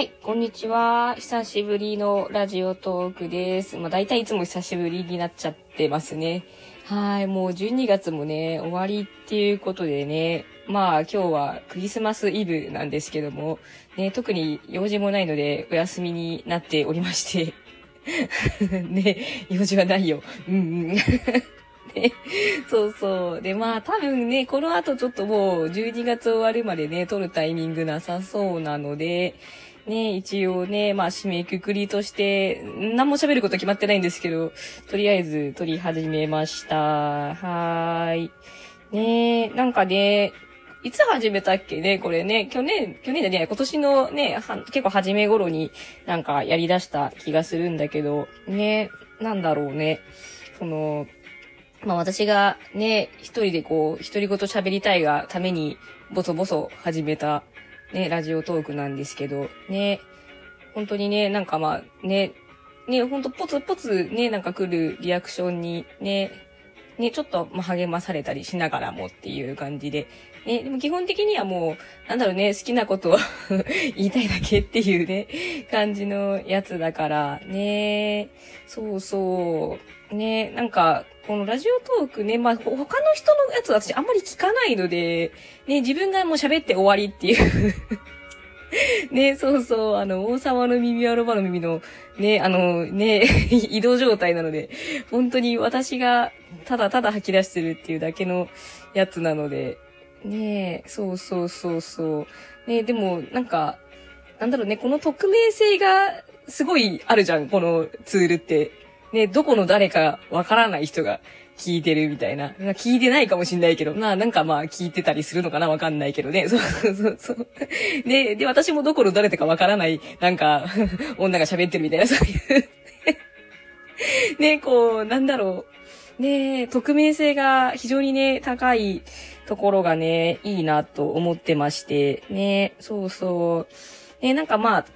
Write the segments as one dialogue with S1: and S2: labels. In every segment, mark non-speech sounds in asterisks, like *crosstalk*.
S1: はい、こんにちは。久しぶりのラジオトークです。まあ大体いつも久しぶりになっちゃってますね。はい、もう12月もね、終わりっていうことでね、まあ今日はクリスマスイブなんですけども、ね、特に用事もないのでお休みになっておりまして、*laughs* ね、用事はないよ。うんうん。*laughs* ね、そうそう。で、まあ多分ね、この後ちょっともう12月終わるまでね、撮るタイミングなさそうなので、ね、一応ね、まあ締めくくりとして、何も喋ること決まってないんですけど、とりあえず撮り始めました。はーい。ねなんかね、いつ始めたっけね、これね、去年、去年じゃね、今年のね、結構初め頃になんかやり出した気がするんだけど、ね、なんだろうね。その、まあ私がね、一人でこう、独り言喋りたいがために、ボソボソ始めた、ね、ラジオトークなんですけど、ね、本当にね、なんかまあ、ね、ね、ほんとポツポツね、なんか来るリアクションに、ね、ね、ちょっと励まされたりしながらもっていう感じで、ね、でも基本的にはもう、なんだろうね、好きなことを *laughs* 言いたいだけっていうね、感じのやつだから、ね、そうそう、ね、なんか、このラジオトークね、まあ、他の人のやつ私あんまり聞かないので、ね、自分がもう喋って終わりっていう。*laughs* ね、そうそう、あの、王様の耳はロバの耳の、ね、あの、ね、*laughs* 移動状態なので、本当に私がただただ吐き出してるっていうだけのやつなので、ねそうそうそうそう。ね、でも、なんか、なんだろうね、この匿名性がすごいあるじゃん、このツールって。ね、どこの誰かわからない人が聞いてるみたいな。まあ聞いてないかもしんないけど、まあなんかまあ聞いてたりするのかなわかんないけどね。そうそうそうそう。で、で、私もどこの誰だかわからない、なんか、*laughs* 女が喋ってるみたいな、そういう。ね、こう、なんだろう。ね、匿名性が非常にね、高いところがね、いいなと思ってまして、ね、そうそう。ね、なんかまあ、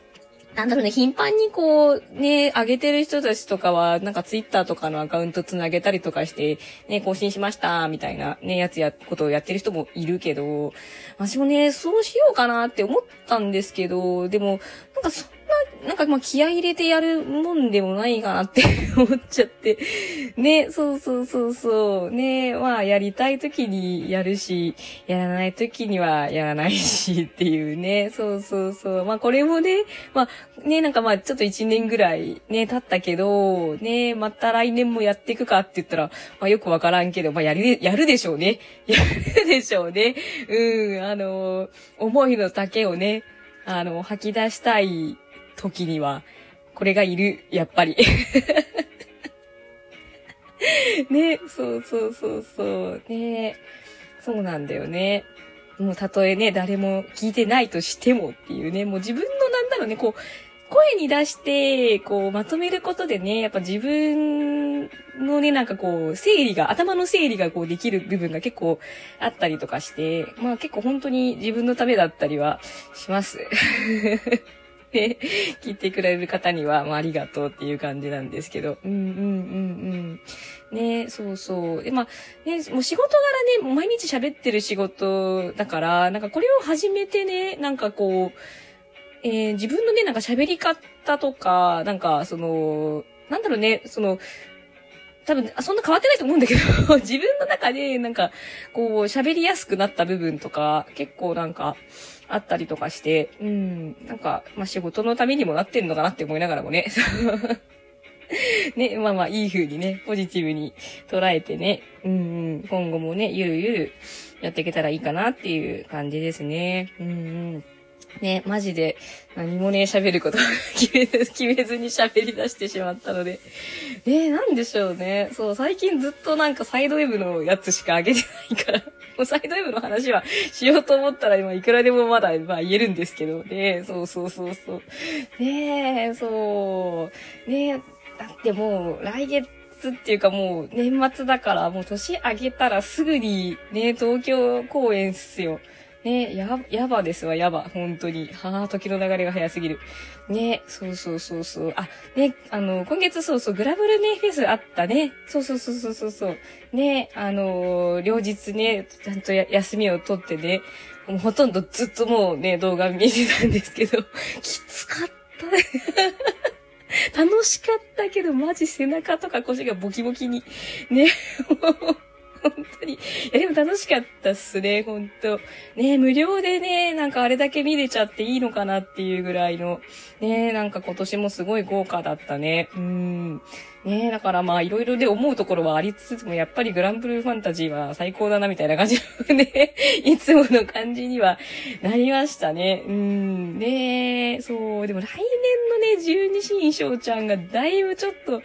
S1: なんだろうね、頻繁にこう、ね、上げてる人たちとかは、なんかツイッターとかのアカウント繋げたりとかして、ね、更新しました、みたいなね、やつや、ことをやってる人もいるけど、私もね、そうしようかなって思ったんですけど、でも、なんかそな、んかまあ気合入れてやるもんでもないかなって思っちゃって。ね、そうそうそうそう。ね、まあやりたい時にやるし、やらない時にはやらないしっていうね。そうそうそう。まあこれもね、まあね、なんかまあちょっと一年ぐらいね、経ったけど、ね、また来年もやっていくかって言ったら、まあよくわからんけど、まあやる、やるでしょうね。*laughs* やるでしょうね。うん、あの、思いの丈をね、あの、吐き出したい時には、これがいる、やっぱり。*laughs* ね、そうそうそうそう。ね、そうなんだよね。もうたとえね、誰も聞いてないとしてもっていうね、もう自分のなんだろうね、こう、声に出して、こう、まとめることでね、やっぱ自分のね、なんかこう、整理が、頭の整理がこうできる部分が結構あったりとかして、まあ結構本当に自分のためだったりはします。ね、*laughs* 聞いてくれる方には、まあありがとうっていう感じなんですけど。うんうんうんうん。ね、そうそう。で、まあ、ね、もう仕事柄ね、毎日喋ってる仕事だから、なんかこれを始めてね、なんかこう、えー自分のね、なんか喋り方とか、なんか、その、なんだろうね、その、多分、そんな変わってないと思うんだけど、*laughs* 自分の中で、なんか、こう、喋りやすくなった部分とか、結構なんか、あったりとかして、うん、なんか、まあ、仕事のためにもなってんのかなって思いながらもね。*laughs* ね、まあまあ、いい風にね、ポジティブに捉えてね、うんうん、今後もね、ゆるゆるやっていけたらいいかなっていう感じですね。うんうん。ね、マジで何もね、喋ること *laughs* 決めず、決めずに喋り出してしまったので。ねなんでしょうね。そう、最近ずっとなんかサイドウェブのやつしか上げてないから、もうサイドウェブの話はしようと思ったら今いくらでもまだ、まあ言えるんですけど、ねそうそうそうそう。ねえ、そう。ねえ、だってもう来月っていうかもう年末だからもう年明けたらすぐにね、東京公演っすよ。ね、や、やばですわ、やば。本当に。はあ、時の流れが早すぎる。ね、そうそうそうそう。あ、ね、あの、今月そうそう、グラブルね、フェスあったね。そうそうそうそうそうそう。ね、あのー、両日ね、ちゃんと休みを取ってね、もうほとんどずっともうね、動画見てたんですけど、きつかった。楽しかったけど、マジ背中とか腰がボキボキに。ね、本当に。いや、でも楽しかったっすね、本当ね、無料でね、なんかあれだけ見れちゃっていいのかなっていうぐらいの、ね、なんか今年もすごい豪華だったね。うん。ねえだからまあいろいろで思うところはありつつも、やっぱりグランブルファンタジーは最高だなみたいな感じのね、*laughs* いつもの感じにはなりましたね。うん、ねえそう、でも来年のね、十二神将ちゃんがだいぶちょっと、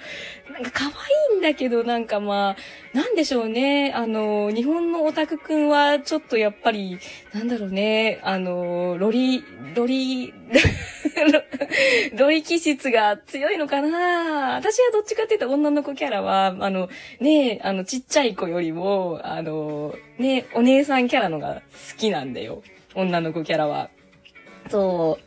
S1: なんか可愛いんだけど、なんかまあ、なんでしょうね。あの、日本のオタクくんはちょっとやっぱり、なんだろうね、あの、ロリ、ロリ、*laughs* ロリ気質が強いのかな？私はどっちかって言ったら女の子キャラは、あの、ねあの、ちっちゃい子よりも、あの、ねお姉さんキャラのが好きなんだよ。女の子キャラは。そ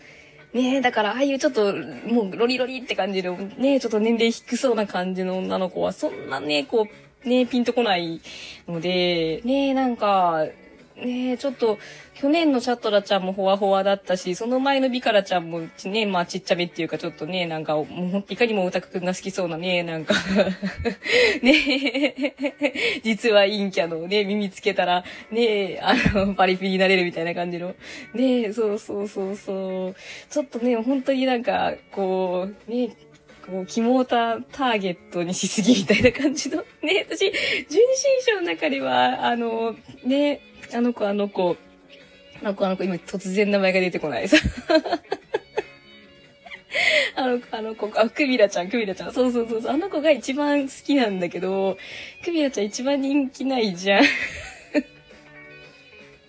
S1: う。ねだから、ああいうちょっと、もう、ロリロリって感じの、ねちょっと年齢低そうな感じの女の子は、そんなね、こう、ねピンとこないので、ねなんか、ねえちょっと、去年のシャトラちゃんもほわほわだったし、その前のビカラちゃんもね、まあちっちゃめっていうかちょっとね、なんか、もういかにもオタクくんが好きそうなね、なんか *laughs* ねえ実は陰キャのね、耳つけたら、ねえ、あの、パリピになれるみたいな感じの。ねえ、そうそうそうそう。ちょっとね、本当になんか、こう、ねえ、こう、肝モタターゲットにしすぎみたいな感じの。*laughs* ね、私、十二神将の中では、あの、ね、あの子あの子、あの子あの子、今突然名前が出てこないさ。*laughs* あの、あの子、あ、クビラちゃん、クビラちゃん。そうそうそうそう。あの子が一番好きなんだけど、クビラちゃん一番人気ないじゃん。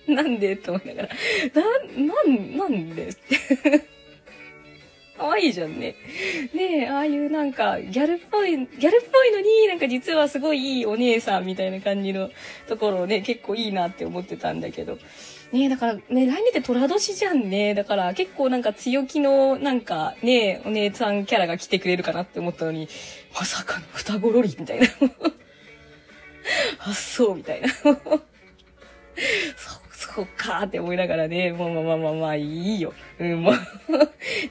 S1: *laughs* なんで？と思いながら。な、なん、なんで？可愛いじゃんね。ねえ、ああいうなんか、ギャルっぽい、ギャルっぽいのに、なんか実はすごいいいお姉さんみたいな感じのところをね、結構いいなって思ってたんだけど。ねえ、だからね、来年って虎年じゃんね。だから結構なんか強気の、なんかね、お姉さんキャラが来てくれるかなって思ったのに、まさかの双子ロリみたいな。あ、そうみたいな。そうそっかーって思いながらね、もうまあまあまあまあいいよ。うん、もう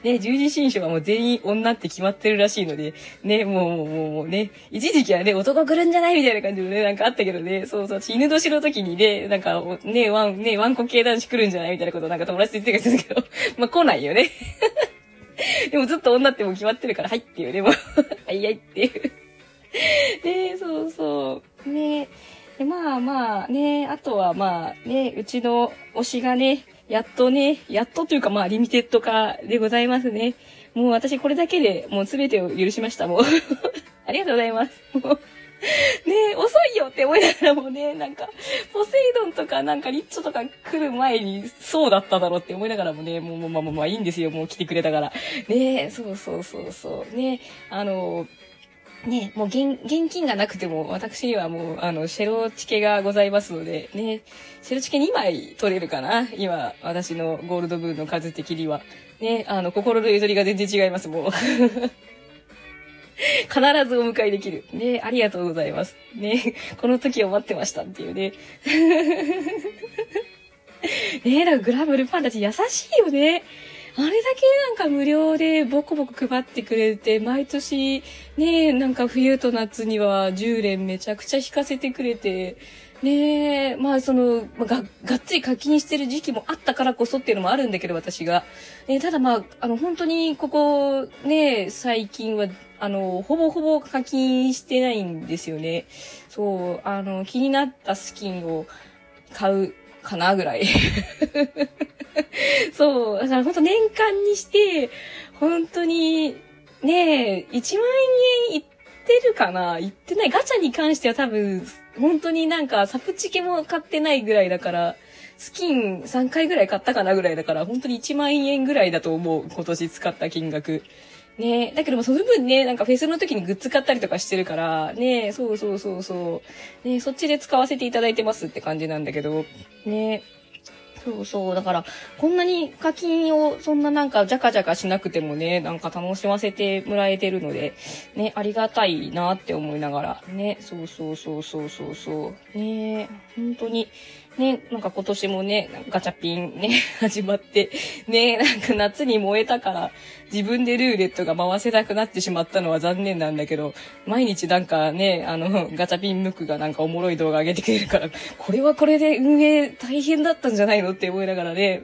S1: ね、十字新書はもう全員女って決まってるらしいので、ね、もう、もう、もうね、一時期はね、男来るんじゃないみたいな感じのね、なんかあったけどね、そうそう、犬年の時にね、なんか、ね、ワン、ね、ワンコ系男子来るんじゃないみたいなことなんか友達と言ってたけど、*laughs* まあ来ないよね。*laughs* でもずっと女ってもう決まってるから、はいっていうね、もう *laughs* はいはいっていうねそうそう。ねで、まあまあね、あとはまあね、うちの推しがね、やっとね、やっとというかまあリミテッド化でございますね。もう私これだけでもう全てを許しました、もう。*laughs* ありがとうございます。もうね遅いよって思いながらもね、なんか、ポセイドンとかなんかリッチョとか来る前にそうだっただろうって思いながらもね、もう、まあまあまあいいんですよ、もう来てくれたから。ねそうそうそうそう。ねあのね、もう現現金がなくても、私にはもう、あの、シェロチケがございますので、ね、シェロチケ2枚取れるかな？今、私のゴールドブーの数的には。ね、あの、心の譲りが全然違います、もう。*laughs* 必ずお迎えできる。ね、ありがとうございます。ね、この時を待ってましたっていうね。*laughs* ねだグラブルファンたち優しいよね。あれだけなんか無料でボコボコ配ってくれて、毎年ね、なんか冬と夏には10連めちゃくちゃ引かせてくれて、ねえ、まあその、が、がっつり課金してる時期もあったからこそっていうのもあるんだけど、私が。えただまあ、あの、本当にここ、ね、最近は、あの、ほぼほぼ課金してないんですよね。そう、あの、気になったスキンを買うかなぐらい。*laughs* そう。だから本当年間にして、本当に、ねえ、1万円いってるかな？いってない。ガチャに関しては多分、本当になんか、サプチケも買ってないぐらいだから、スキン3回ぐらい買ったかなぐらいだから、本当に1万円ぐらいだと思う。今年使った金額。ねえだけどもその分ね、なんかフェスの時にグッズ買ったりとかしてるから、ねえそうそうそうそう。ねえそっちで使わせていただいてますって感じなんだけど、ねえそうそう。だから、こんなに課金をそんななんかジャカジャカしなくてもね、なんか楽しませてもらえてるので、ね、ありがたいなって思いながら、ね、そうそうそうそうそうそう。ね、本当に、ね、なんか今年もね、ガチャピンね、*laughs* 始まって、ね、なんか夏に燃えたから、自分でルーレットが回せなくなってしまったのは残念なんだけど、毎日なんかね、あの、ガチャピンムックがなんかおもろい動画上げてくれるから、これはこれで運営大変だったんじゃないのって思いながらね、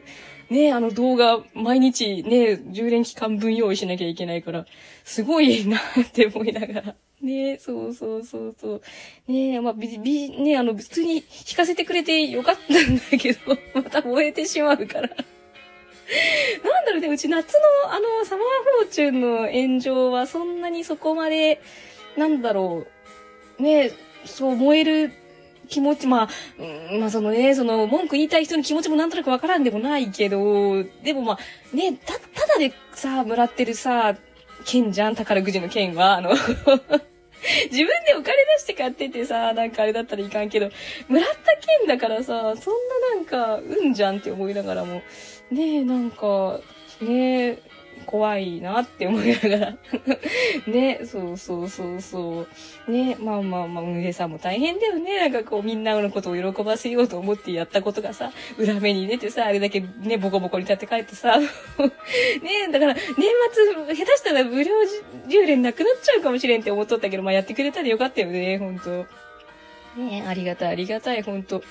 S1: ね、あの動画、毎日ね、10連期間分用意しなきゃいけないから、すごいなって思いながら。ね。そうそうそうそう。ねえまあ、び、び、ねあの、普通に弾かせてくれてよかったんだけど、*laughs* また燃えてしまうから。なんだろうね、うち夏のあの、サマーフォーチュンの炎上はそんなにそこまで、なんだろう、ねそう燃える気持ち、まあ、うん、まあそのね、その文句言いたい人の気持ちもなんとなくわからんでもないけど、でもまあ、ね、た、ただでさ、もらってるさ、剣じゃん、宝くじの剣は、あの。*laughs* 自分でお金出して買っててさ、なんかあれだったらいかんけど、もらった券だからさ、そんななんか、うんじゃんって思いながらも、ねえ、なんか、ねえ、怖いなって思いながら *laughs* ね、そうそうそうそう。ね、まあまあまあ、運営さんも大変だよね。なんかこう、みんなのことを喜ばせようと思ってやったことがさ、裏目に出てさ、あれだけね、ボコボコに立って帰ってさ、*laughs* ね、だから、年末、下手したら無料10連なくなっちゃうかもしれんって思っとったけど、まあやってくれたらよかったよね、ほんと。ねありがたい、ありがたい、ほんと。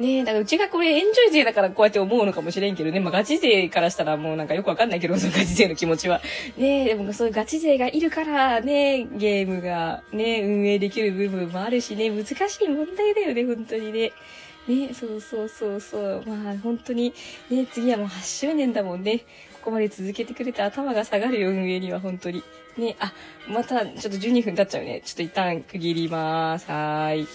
S1: ねえ、だからうちがこれエンジョイ勢だからこうやって思うのかもしれんけどね。まあガチ勢からしたらもうなんかよくわかんないけど、そのガチ勢の気持ちは。ねえ、でもそういうガチ勢がいるからね、ゲームがね、運営できる部分もあるしね、難しい問題だよね、本当にね。ね、そうそうそうそう。まあ本当に、ね、次はもう8周年だもんね。ここまで続けてくれて頭が下がるよ、運営には本当に。ね、あ、またちょっと12分経っちゃうね。ちょっと一旦区切ります。はーい。